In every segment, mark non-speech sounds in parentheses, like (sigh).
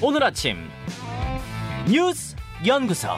오늘 아침 뉴스 연구소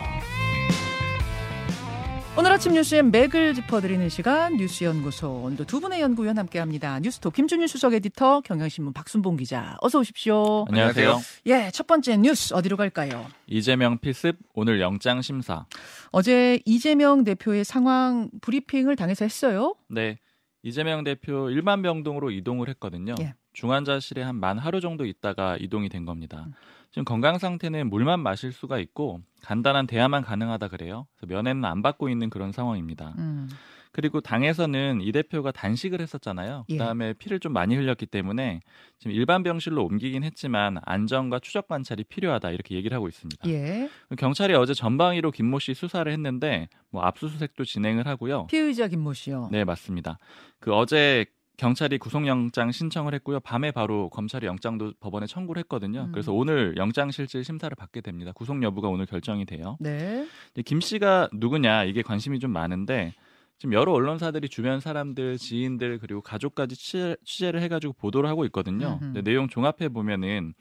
오늘 아침 뉴스의 맥을 짚어드리는 시간 뉴스 연구소 오늘도 두 분의 연구위원 함께합니다. 뉴스톱 김준일 수석 에디터 경향신문 박순봉 기자 어서 오십시오. 안녕하세요. 예, 첫 번째 뉴스 어디로 갈까요? 이재명 필습 오늘 영장 심사. 어제 이재명 대표의 상황 브리핑을 당해서 했어요. 네. 이재명 대표 일반 병동으로 이동을 했거든요. 예. 중환자실에 한 만 하루 정도 있다가 이동이 된 겁니다. 음. 지금 건강 상태는 물만 마실 수가 있고 간단한 대화만 가능하다 그래요. 그래서 면회는 안 받고 있는 그런 상황입니다. 음, 그리고 당에서는 이 대표가 단식을 했었잖아요. 예. 그다음에 피를 좀 많이 흘렸기 때문에 지금 일반 병실로 옮기긴 했지만 안전과 추적 관찰이 필요하다 이렇게 얘기를 하고 있습니다. 예. 경찰이 어제 전방위로 김모 씨 수사를 했는데 뭐 압수수색도 진행을 하고요. 피의자 김모 씨요. 네, 맞습니다. 그 어제 경찰이 구속영장 신청을 했고요. 밤에 바로 검찰이 영장도 법원에 청구를 했거든요. 음. 그래서 오늘 영장실질 심사를 받게 됩니다. 구속 여부가 오늘 결정이 돼요. 네. 김 씨가 누구냐 이게 관심이 좀 많은데 지금 여러 언론사들이 주변 사람들, 지인들 그리고 가족까지 취재, 취재 를 해가지고 보도를 하고 있거든요. 근데 내용 종합해 보면은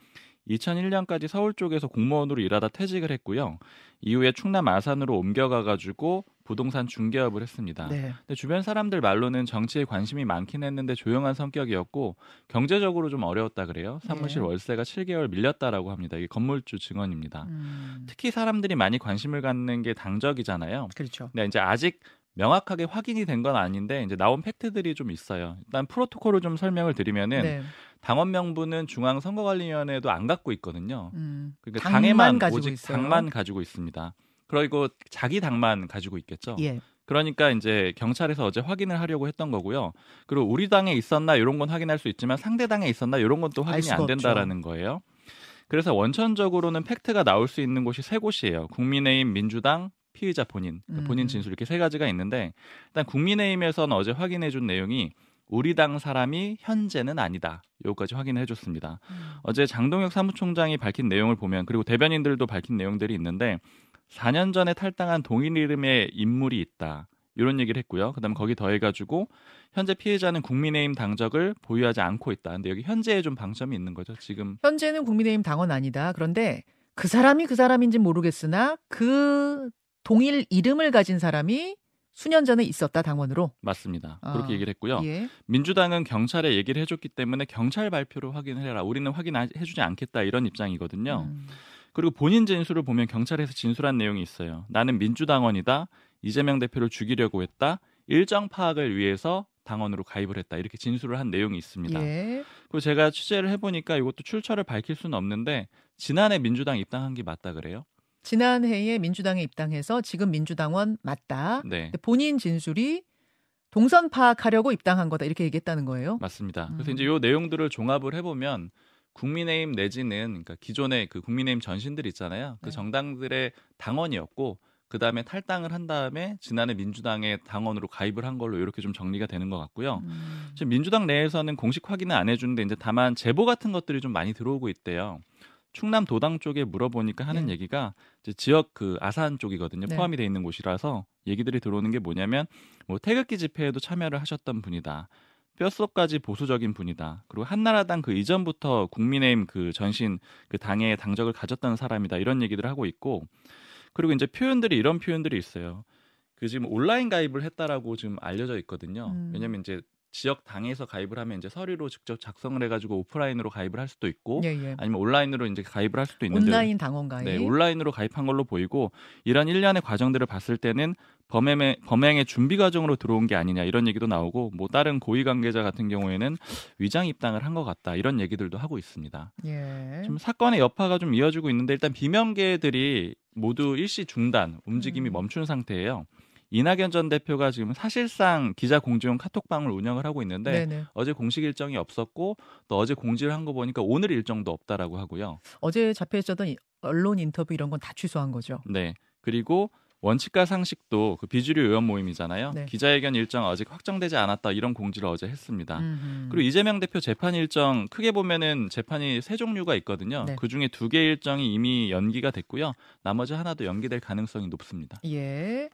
2001년까지 서울 쪽에서 공무원으로 일하다 퇴직을 했고요. 이후에 충남 아산으로 옮겨가가지고 부동산 중개업을 했습니다. 네. 근데 주변 사람들 말로는 정치에 관심이 많긴 했는데 조용한 성격이었고 경제적으로 좀 어려웠다 그래요. 사무실 네. 월세가 7개월 밀렸다라고 합니다. 이게 건물주 증언입니다. 음, 특히 사람들이 많이 관심을 갖는 게 당적이잖아요. 그렇죠. 근데 이제 아직 명확하게 확인이 된 건 아닌데 이제 나온 팩트들이 좀 있어요. 일단 프로토콜을 좀 설명을 드리면은 네. 당원 명부는 중앙 선거관리위원회도 안 갖고 있거든요. 음, 그러니까 당에만 가지고 오직 있어요. 당만 가지고 있습니다. 그리고 자기 당만 가지고 있겠죠. 예. 그러니까 이제 경찰에서 어제 확인을 하려고 했던 거고요. 그리고 우리 당에 있었나 이런 건 확인할 수 있지만 상대 당에 있었나 이런 건또알 확인이 안 된다라는 거예요. 그래서 원천적으로는 팩트가 나올 수 있는 곳이 세 곳이에요. 국민의힘, 민주당, 피의자 본인, 그러니까 음. 본인 진술 이렇게 세 가지가 있는데 일단 국민의힘에서는 어제 확인해준 내용이 우리 당 사람이 현재는 아니다. 요까지 확인을 해줬습니다. 음. 어제 장동혁 사무총장이 밝힌 내용을 보면 그리고 대변인들도 밝힌 내용들이 있는데 4년 전에 탈당한 동일 이름의 인물이 있다. 이런 얘기를 했고요. 그다음 에 거기 더해가지고 현재 피해자는 국민의힘 당적을 보유하지 않고 있다. 근데 여기 현재에 좀 방점이 있는 거죠. 지금 현재는 국민의힘 당원 아니다. 그런데 그 사람이 그 사람인지 모르겠으나 그 동일 이름을 가진 사람이 수년 전에 있었다 당원으로. 맞습니다. 아, 그렇게 얘기를 했고요. 예. 민주당은 경찰에 얘기를 해줬기 때문에 경찰 발표로 확인을 해라. 우리는 확인해주지 않겠다 이런 입장이거든요. 음, 그리고 본인 진술을 보면 경찰에서 진술한 내용이 있어요. 나는 민주당원이다. 이재명 대표를 죽이려고 했다. 일정 파악을 위해서 당원으로 가입을 했다. 이렇게 진술을 한 내용이 있습니다. 예. 그리고 제가 취재를 해보니까 이것도 출처를 밝힐 수는 없는데 지난해 민주당 입당한 게 맞다 그래요. 지난해에 민주당에 입당해서 지금 민주당원 맞다. 네, 본인 진술이 동선 파악하려고 입당한 거다 이렇게 얘기했다는 거예요. 맞습니다. 그래서 음. 이제 요 내용들을 종합을 해보면 국민의힘 내지는 그러니까 기존의 그 국민의힘 전신들 있잖아요. 그 네. 정당들의 당원이었고 그 다음에 탈당을 한 다음에 지난해 민주당의 당원으로 가입을 한 걸로 이렇게 좀 정리가 되는 것 같고요. 음, 지금 민주당 내에서는 공식 확인은 안 해주는데 이제 다만 제보 같은 것들이 좀 많이 들어오고 있대요. 충남 도당 쪽에 물어보니까 하는 네. 얘기가 이제 지역 그 아산 쪽이거든요. 네. 포함이 돼 있는 곳이라서 얘기들이 들어오는 게 뭐냐면 뭐 태극기 집회에도 참여를 하셨던 분이다. 뼛속까지 보수적인 분이다. 그리고 한나라당 그 이전부터 국민의힘 그 전신 그 당의 당적을 가졌던 사람이다. 이런 얘기들을 하고 있고 그리고 이제 표현들이 이런 표현들이 있어요. 그 지금 온라인 가입을 했다라고 지금 알려져 있거든요. 음. 왜냐면 이제 지역 당에서 가입을 하면 이제 서류로 직접 작성을 해가지고 오프라인으로 가입을 할 수도 있고 예, 예. 아니면 온라인으로 이제 가입을 할 수도 있는데 온라인 당원 가입. 네, 온라인으로 가입한 걸로 보이고 이런 일련의 과정들을 봤을 때는 범행의, 범행의 준비 과정으로 들어온 게 아니냐 이런 얘기도 나오고 뭐 다른 고위 관계자 같은 경우에는 위장 입당을 한 것 같다 이런 얘기들도 하고 있습니다. 예. 지금 사건의 여파가 좀 이어지고 있는데 일단 비명계들이 모두 일시 중단 움직임이 음. 멈춘 상태예요. 이낙연 전 대표가 지금 사실상 기자 공지용 카톡방을 운영을 하고 있는데 네네. 어제 공식 일정이 없었고 또 어제 공지를 한 거 보니까 오늘 일정도 없다라고 하고요. 어제 잡혀 있었던 이- 언론 인터뷰 이런 건 다 취소한 거죠. 네. 그리고 원칙과 상식도 그 비주류 의원 모임이잖아요. 네. 기자회견 일정 아직 확정되지 않았다 이런 공지를 어제 했습니다. 음흠. 그리고 이재명 대표 재판 일정 크게 보면은 재판이 세 종류가 있거든요. 네. 그 중에 두 개 일정이 이미 연기가 됐고요. 나머지 하나도 연기될 가능성이 높습니다. 예.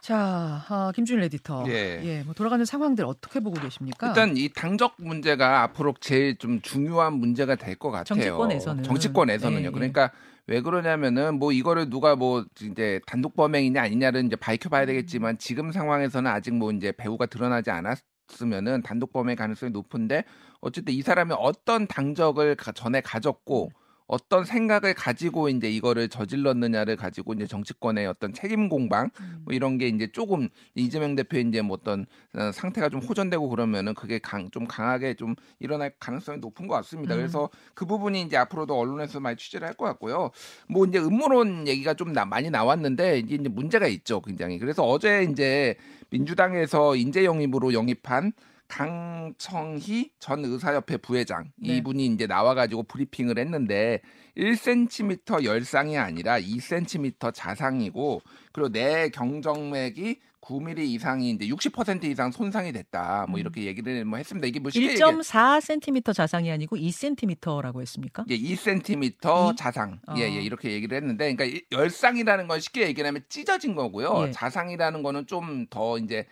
자, 아, 김준일 에디터. 예. 예, 뭐 돌아가는 상황들 어떻게 보고 계십니까? 일단 이 당적 문제가 앞으로 제일 좀 중요한 문제가 될 것 같아요. 정치권에서는. 정치권에서는요. 예, 예. 그러니까 왜 그러냐면은 뭐 이거를 누가 뭐 이제 단독 범행이냐 아니냐를 이제 밝혀봐야 음. 되겠지만 지금 상황에서는 아직 뭐 이제 배후가 드러나지 않았으면은 단독 범행 가능성이 높은데 어쨌든 이 사람이 어떤 당적을 가- 전에 가졌고 어떤 생각을 가지고 이제 이거를 저질렀느냐를 가지고 이제 정치권의 어떤 책임 공방 음. 뭐 이런 게 이제 조금 이재명 대표의 이제 뭐 어떤 어, 상태가 좀 호전되고 그러면은 그게 강, 좀 강하게 좀 일어날 가능성이 높은 것 같습니다. 음. 그래서 그 부분이 이제 앞으로도 언론에서 많이 취재를 할 것 같고요. 뭐 이제 음모론 얘기가 좀 나- 많이 나왔는데 이게 이제 문제가 있죠, 굉장히. 그래서 어제 이제 민주당에서 인재 영입으로 영입한 강청희 전 의사협회 부회장 네. 이분이 이제 나와가지고 브리핑을 했는데 1cm 열상이 아니라 2cm 자상이고 그리고 내 경정맥이 9mm 이상이 이제 60% 이상 손상이 됐다. 뭐 음. 이렇게 얘기를 뭐 했습니다. 이게 뭐 쉽게 얘기 1.4cm 자상이 아니고 2cm라고 했습니까? 예, 2cm 이? 자상. 어. 예, 예, 이렇게 얘기를 했는데, 그러니까 이- 열상이라는 건 쉽게 얘기하면 찢어진 거고요. 예. 자상이라는 거는 좀 더 이제 이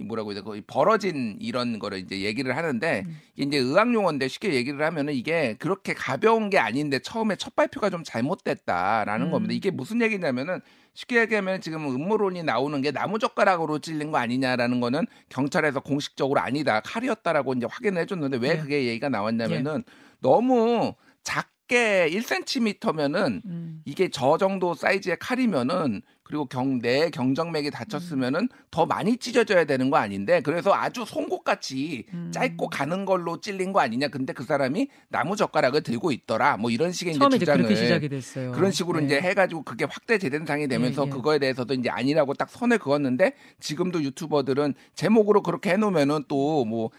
뭐라고 해야 돼? 거의 벌어진 이런 거를 이제 얘기를 하는데 음. 이제 의학 용어인데 쉽게 얘기를 하면은 이게 그렇게 가벼운 게 아닌데 처음에 첫 발표가 좀 잘못됐다라는 음. 겁니다. 이게 무슨 얘기냐면은 쉽게 얘기하면 지금 음모론이 나오는 게 나무젓가락으로 찔린 거 아니냐라는 거는 경찰에서 공식적으로 아니다 칼이었다라고 이제 확인을 해줬는데 왜 예. 그게 얘기가 나왔냐면은 너무 작 게 1cm면은 음. 이게 저 정도 사이즈의 칼이면은 그리고 경, 내 경정맥이 다쳤으면은 더 많이 찢어져야 되는 거 아닌데 그래서 아주 송곳같이 음. 짧고 가는 걸로 찔린 거 아니냐 근데 그 사람이 나무 젓가락을 들고 있더라 뭐 이런 식의 처음에 이제 이제 주장을 그렇게 시작이 됐어요. 그런 식으로 네. 이제 해가지고 그게 확대 재된상이 되면서 예, 예. 그거에 대해서도 이제 아니라고 딱 선을 그었는데 지금도 유튜버들은 제목으로 그렇게 해놓으면은 또 뭐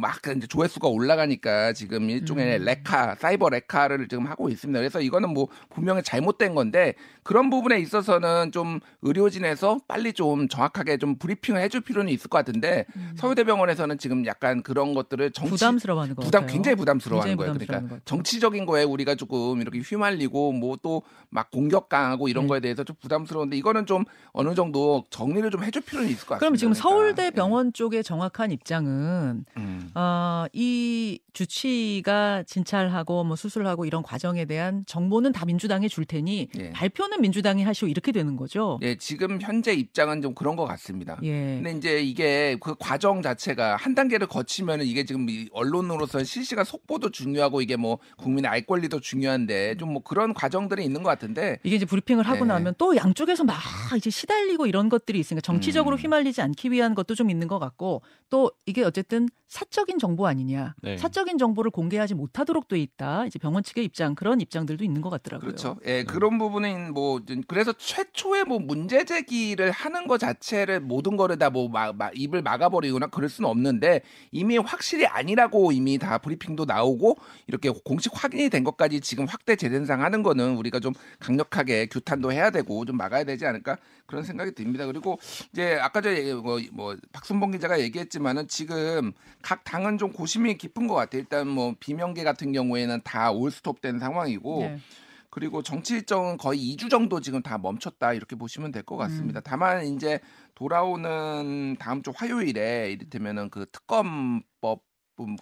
막 이제 조회수가 올라가니까 지금 일종의 음. 레카 사이버 레카를 지금 하고 있습니다. 그래서 이거는 뭐 분명히 잘못된 건데 그런 부분에 있어서는 좀 의료진에서 빨리 좀 정확하게 좀 브리핑을 해줄 필요는 있을 것 같은데 음. 서울대병원에서는 지금 약간 그런 것들을 정치 부담스러워하는 것 부담 같아요. 굉장히 부담스러워하는 굉장히 거예요. 그러니까 것 같아요. 정치적인 거에 우리가 조금 이렇게 휘말리고 뭐 또 막 공격 당하고 이런 네. 거에 대해서 좀 부담스러운데 이거는 좀 어느 정도 정리를 좀 해줄 필요는 있을 것 같습니다. 그럼 지금 그러니까. 서울대병원 쪽의 정확한 입장은 음. 어, 이 주치가 진찰하고 뭐 수술하고 이런 과정에 대한 정보는 다 민주당이 줄 테니 예. 발표는 민주당이 하시오 이렇게 되는 거죠. 예, 지금 현재 입장은 좀 그런 것 같습니다. 예. 근데 이제 이게 그 과정 자체가 한 단계를 거치면은 이게 지금 이 언론으로서 실시간 속보도 중요하고 이게 뭐 국민의 알 권리도 중요한데 좀 뭐 그런 과정들이 있는 것 같은데 이게 이제 브리핑을 하고 네. 나면 또 양쪽에서 막 이제 시달리고 이런 것들이 있으니까 정치적으로 음. 휘말리지 않기 위한 것도 좀 있는 것 같고 또 이게 어쨌든 사적인 정보 아니냐. 네. 사적인 정보를 공개하지 못하도록 돼 있다. 이제 병원 측의 입장 그런 입장들도 있는 것 같더라고요. 그렇죠. 예, 그런 부분은 뭐 좀- 그래서 최초의 뭐 문제 제기를 하는 것 자체를 모든 거를 다뭐 입을 막아버리거나 그럴 수는 없는데 이미 확실히 아니라고 이미 다 브리핑도 나오고 이렇게 공식 확인이 된 것까지 지금 확대 재된상 하는 거는 우리가 좀 강력하게 규탄도 해야 되고 좀 막아야 되지 않을까 그런 생각이 듭니다. 그리고 이제 아까 전에 뭐, 뭐 박순봉 기자가 얘기했지만은 지금 각 당은 좀 고심이 깊은 것 같아요. 일단 뭐 비명계 같은 경우에는 다 올스톱된 상황이고 네. 그리고 정치 일정은 거의 2주 정도 지금 다 멈췄다 이렇게 보시면 될것 음. 같습니다. 다만 이제 돌아오는 다음 주 화요일에 이를테면은 그 특검법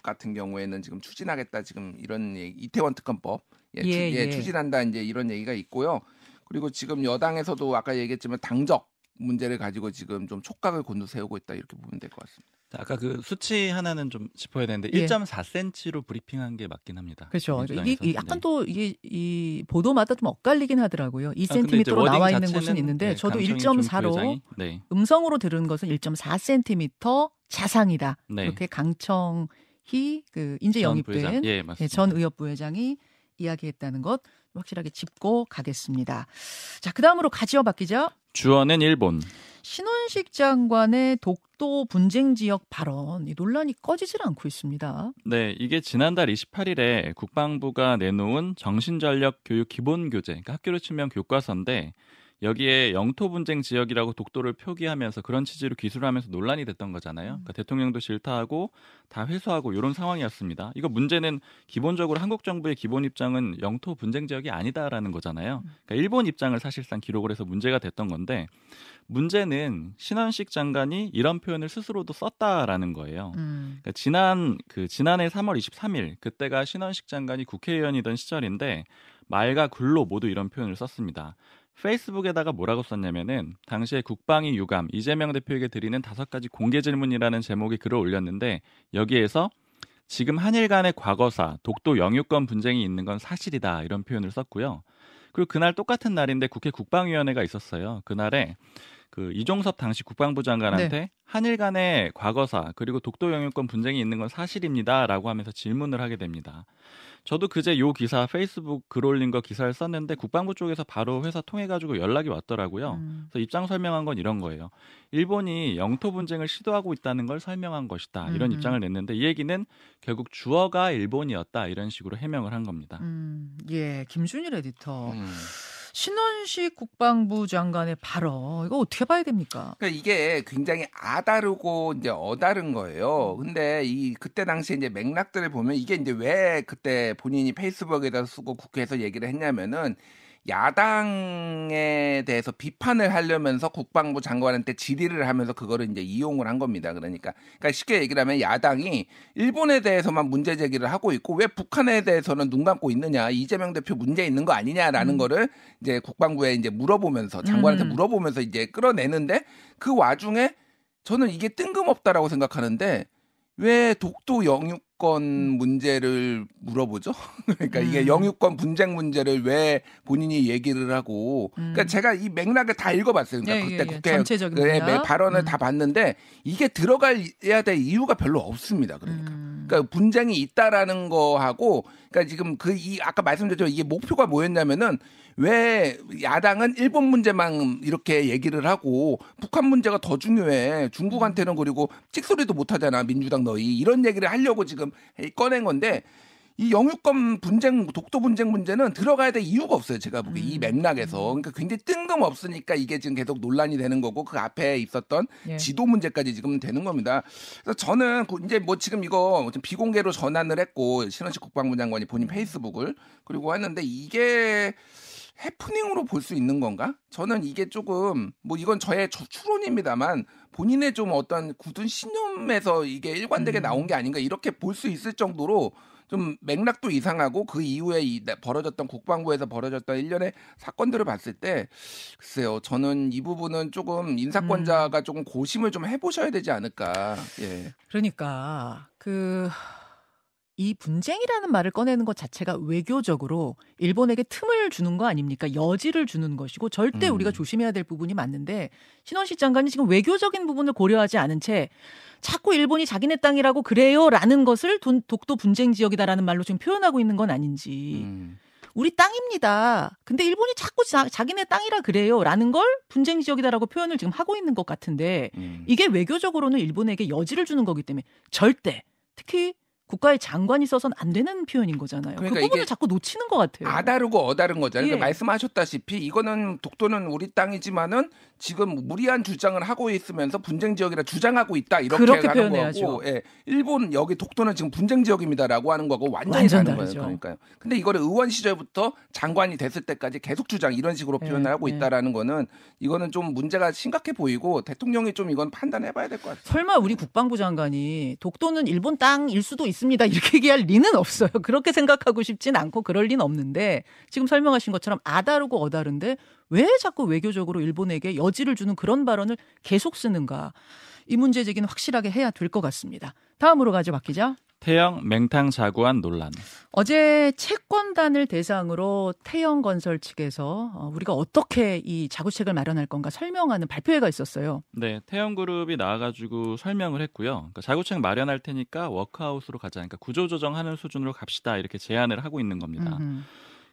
같은 경우에는 지금 추진하겠다 지금 이런 얘기, 이태원 특검법 예, 추, 예, 예, 예. 추진한다 이제 이런 얘기가 있고요. 그리고 지금 여당에서도 아까 얘기했지만 당적 문제를 가지고 지금 좀 촉각을 곤두세우고 있다 이렇게 보면 될 것 같습니다. 자, 아까 그 수치 하나는 좀 짚어야 되는데 예. 1.4cm로 브리핑한 게 맞긴 합니다. 그렇죠. 이게 이- 약간 네. 또 이게 이 보도마다 좀 엇갈리긴 하더라고요. 아, 근데 이제 2cm로 나와 워딩 있는 곳은 있는데 네, 저도 강청희 1.4로 부회장이, 네. 음성으로 들은 것은 1.4cm 자상이다. 네. 이렇게 강청희 그 인재 전 영입된. 예, 예, 맞습니다. 전 의협 부회장이 이야기했다는 것 확실하게 짚고 가겠습니다. 자, 그다음으로 가지어 바뀌자. 주어는 일본. 신원식 장관의 독도 분쟁 지역 발언 이 논란이 꺼지질 않고 있습니다. 네, 이게 지난달 28일에 국방부가 내놓은 정신전력 교육 기본 교재, 그러니까 학교로 치면 교과서인데 여기에 영토 분쟁 지역이라고 독도를 표기하면서 그런 취지로 기술을 하면서 논란이 됐던 거잖아요. 그러니까 대통령도 질타하고 다 회수하고 이런 상황이었습니다. 이거 문제는 기본적으로 한국 정부의 기본 입장은 영토 분쟁 지역이 아니다라는 거잖아요. 그러니까 일본 입장을 사실상 기록을 해서 문제가 됐던 건데 문제는 신원식 장관이 이런 표현을 스스로도 썼다라는 거예요. 음. 그러니까 지난 그 지난해 3월 23일 그때가 신원식 장관이 국회의원이던 시절인데 말과 글로 모두 이런 표현을 썼습니다. 페이스북에다가 뭐라고 썼냐면은 당시에 국방위 유감 이재명 대표에게 드리는 다섯 가지 공개 질문이라는 제목의 글을 올렸는데 여기에서 지금 한일 간의 과거사 독도 영유권 분쟁이 있는 건 사실이다 이런 표현을 썼고요. 그리고 그날 똑같은 날인데 국회 국방위원회가 있었어요. 그날에 그 이종섭 당시 국방부 장관한테 한일 간의 과거사 그리고 독도 영유권 분쟁이 있는 건 사실입니다라고 하면서 질문을 하게 됩니다. 저도 그제 요 기사 페이스북 글 올린 거 기사를 썼는데 국방부 쪽에서 바로 회사 통해 가지고 연락이 왔더라고요. 음. 그래서 입장 설명한 건 이런 거예요. 일본이 영토 분쟁을 시도하고 있다는 걸 설명한 것이다. 이런 음. 입장을 냈는데 이 얘기는 결국 주어가 일본이었다. 이런 식으로 해명을 한 겁니다. 음, 예, 김준일 에디터. 음. 신원식 국방부 장관의 발언 이거 어떻게 봐야 됩니까? 그러니까 이게 굉장히 아다르고 이제 어다른 거예요. 근데 이 그때 당시에 이제 맥락들을 보면 이게 이제 왜 그때 본인이 페이스북에다 쓰고 국회에서 얘기를 했냐면은 야당에 대해서 비판을 하려면서 국방부 장관한테 질의를 하면서 그거를 이제 이용을 한 겁니다. 그러니까, 그러니까 쉽게 얘기를 하면 야당이 일본에 대해서만 문제 제기를 하고 있고 왜 북한에 대해서는 눈 감고 있느냐 이재명 대표 문제 있는 거 아니냐라는 음. 거를 이제 국방부에 이제 물어보면서 장관한테 음. 물어보면서 이제 끌어내는데 그 와중에 저는 이게 뜬금없다라고 생각하는데 왜 독도 영 유권 문제를 물어보죠? (laughs) 그러니까 이게 음. 영유권 분쟁 문제를 왜 본인이 얘기를 하고 그러니까 음. 제가 이 맥락을 다 읽어봤어요. 그러니까 예, 그때 예, 예. 국회 전체적인 네? 발언을 음. 다 봤는데 이게 들어가야 될 이유가 별로 없습니다. 그러니까. 음. 그러니까 분쟁이 있다라는 거하고 그러니까 지금 그 이 아까 말씀드렸죠 이게 목표가 뭐였냐면은 왜 야당은 일본 문제만 이렇게 얘기를 하고 북한 문제가 더 중요해 중국한테는 그리고 찍소리도 못 하잖아 민주당 너희 이런 얘기를 하려고 지금 꺼낸 건데 이 영유권 분쟁 독도 분쟁 문제는 들어가야 될 이유가 없어요 제가 보기 이 음. 맥락에서 그러니까 굉장히 뜬금없으니까 이게 지금 계속 논란이 되는 거고 그 앞에 있었던 예. 지도 문제까지 지금 되는 겁니다. 그래서 저는 그 이제 뭐 지금 이거 좀 비공개로 전환을 했고 신원식 국방부 장관이 본인 페이스북을 그리고 했는데 이게 해프닝으로 볼 수 있는 건가? 저는 이게 조금 뭐 이건 저의 저- 추론입니다만 본인의 좀 어떤 굳은 신념에서 이게 일관되게 음. 나온 게 아닌가 이렇게 볼 수 있을 정도로 좀 맥락도 이상하고 그 이후에 이 벌어졌던 국방부에서 벌어졌던 일련의 사건들을 봤을 때 글쎄요 저는 이 부분은 조금 인사권자가 조금 고심을 좀 해보셔야 되지 않을까. 예. 그러니까 그 이 분쟁이라는 말을 꺼내는 것 자체가 외교적으로 일본에게 틈을 주는 거 아닙니까? 여지를 주는 것이고 절대 음. 우리가 조심해야 될 부분이 맞는데 신원식 장관이 지금 외교적인 부분을 고려하지 않은 채 자꾸 일본이 자기네 땅이라고 그래요라는 것을 돈- 독도 분쟁 지역이다라는 말로 지금 표현하고 있는 건 아닌지 음. 우리 땅입니다. 근데 일본이 자꾸 자, 자기네 땅이라 그래요라는 걸 분쟁 지역이다라고 표현을 지금 하고 있는 것 같은데 음. 이게 외교적으로는 일본에게 여지를 주는 거기 때문에 절대 특히 국가의 장관이 써선 안 되는 표현인 거잖아요. 그러니까 그 부분을 이게 자꾸 놓치는 것 같아요. 아다르고 어다른 거잖아요. 예. 그러니까 말씀하셨다시피 이거는 독도는 우리 땅이지만은 지금 무리한 주장을 하고 있으면서 분쟁 지역이라 주장하고 있다 이렇게 그렇게 하는 표현해야죠. 거고, 예. 일본 여기 독도는 지금 분쟁 지역입니다라고 하는 거고 완전히 완전 다른. 거예요. 그러니까요. 근데 이거를 의원 시절부터 장관이 됐을 때까지 계속 주장 이런 식으로 예, 표현을 하고 예. 있다라는 거는 이거는 좀 문제가 심각해 보이고 대통령이 좀 이건 판단해봐야 될 것 같아요. 설마 우리 국방부 장관이 독도는 일본 땅일 수도 있 습니다. 이렇게 얘기할 리는 없어요. (laughs) 그렇게 생각하고 싶진 않고 그럴 리는 없는데 지금 설명하신 것처럼 아다르고 어다른데 왜 자꾸 외교적으로 일본에게 여지를 주는 그런 발언을 계속 쓰는가. 이 문제 제기는 확실하게 해야 될 것 같습니다. 다음으로 가죠, 박 기자. 태영 맹탕 자구안 논란. 어제 채권단을 대상으로 태영 건설 측에서 어, 우리가 어떻게 이 자구책을 마련할 건가 설명하는 발표회가 있었어요. 네, 태영 그룹이 나와가지고 설명을 했고요. 그러니까 자구책 마련할 테니까 워크아웃으로 가자. 그러니까 구조조정하는 수준으로 갑시다. 이렇게 제안을 하고 있는 겁니다. 음흠.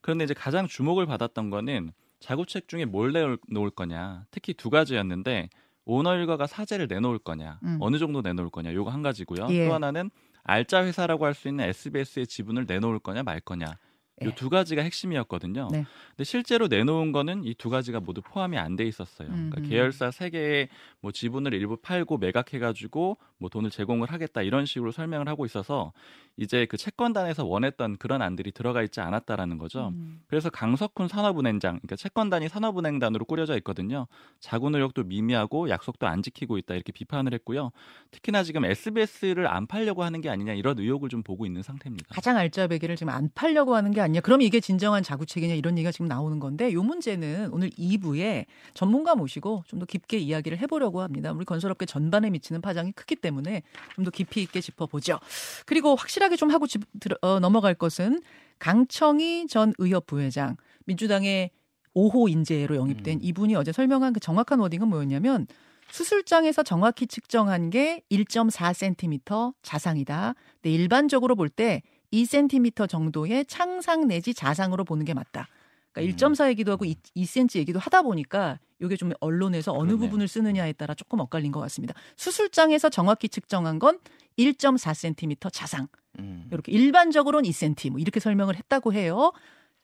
그런데 이제 가장 주목을 받았던 거는 자구책 중에 뭘 내놓을 거냐. 특히 두 가지였는데 오너 일가가 사재를 내놓을 거냐, 음. 어느 정도 내놓을 거냐. 요거 한 가지고요. 예. 또 하나는 알짜 회사라고 할 수 있는 SBS의 지분을 내놓을 거냐 말 거냐. 이 예. 두 가지가 핵심이었거든요. 네. 근데 실제로 내놓은 거는 이 두 가지가 모두 포함이 안 돼 있었어요. 그러니까. 계열사 세 개의 뭐 지분을 일부 팔고 매각해가지고 뭐 돈을 제공을 하겠다 이런 식으로 설명을 하고 있어서 이제 그 채권단에서 원했던 그런 안들이 들어가 있지 않았다라는 거죠. 음. 그래서 강석훈 산업은행장, 그러니까 채권단이 산업은행단으로 꾸려져 있거든요. 자구 노력도 미미하고 약속도 안 지키고 있다 이렇게 비판을 했고요. 특히나 지금 SBS를 안 팔려고 하는 게 아니냐 이런 의혹을 좀 보고 있는 상태입니다. 가장 알짜배기를 지금 안 팔려고 하는 게 아니냐. 그럼 이게 진정한 자구책이냐 이런 얘기가 지금 나오는 건데 이 문제는 오늘 2부에 전문가 모시고 좀 더 깊게 이야기를 해보려고 합니다. 우리 건설업계 전반에 미치는 파장이 크기 때문에 좀 더 깊이 있게 짚어보죠. 그리고 확실하게 좀 하고 들어, 어, 넘어갈 것은 강청희 전 의협 부회장 민주당의 5호 인재로 영입된 음. 이분이 어제 설명한 그 정확한 워딩은 뭐였냐면 수술장에서 정확히 측정한 게 1.4cm 자상이다. 근데 일반적으로 볼 때 2cm 정도의 창상 내지 자상으로 보는 게 맞다. 그러니까 음. 1.4 얘기도 하고 2, 2cm 얘기도 하다 보니까 이게 좀 언론에서 어느 그러네요. 부분을 쓰느냐에 따라 조금 엇갈린 것 같습니다. 수술장에서 정확히 측정한 건 1.4cm 자상. 음. 이렇게 일반적으로는 2cm 뭐 이렇게 설명을 했다고 해요.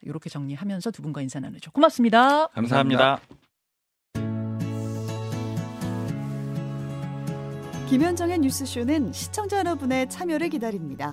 이렇게 정리하면서 두 분과 인사 나누죠. 고맙습니다. 감사합니다. 김현정의 뉴스쇼는 시청자 여러분의 참여를 기다립니다.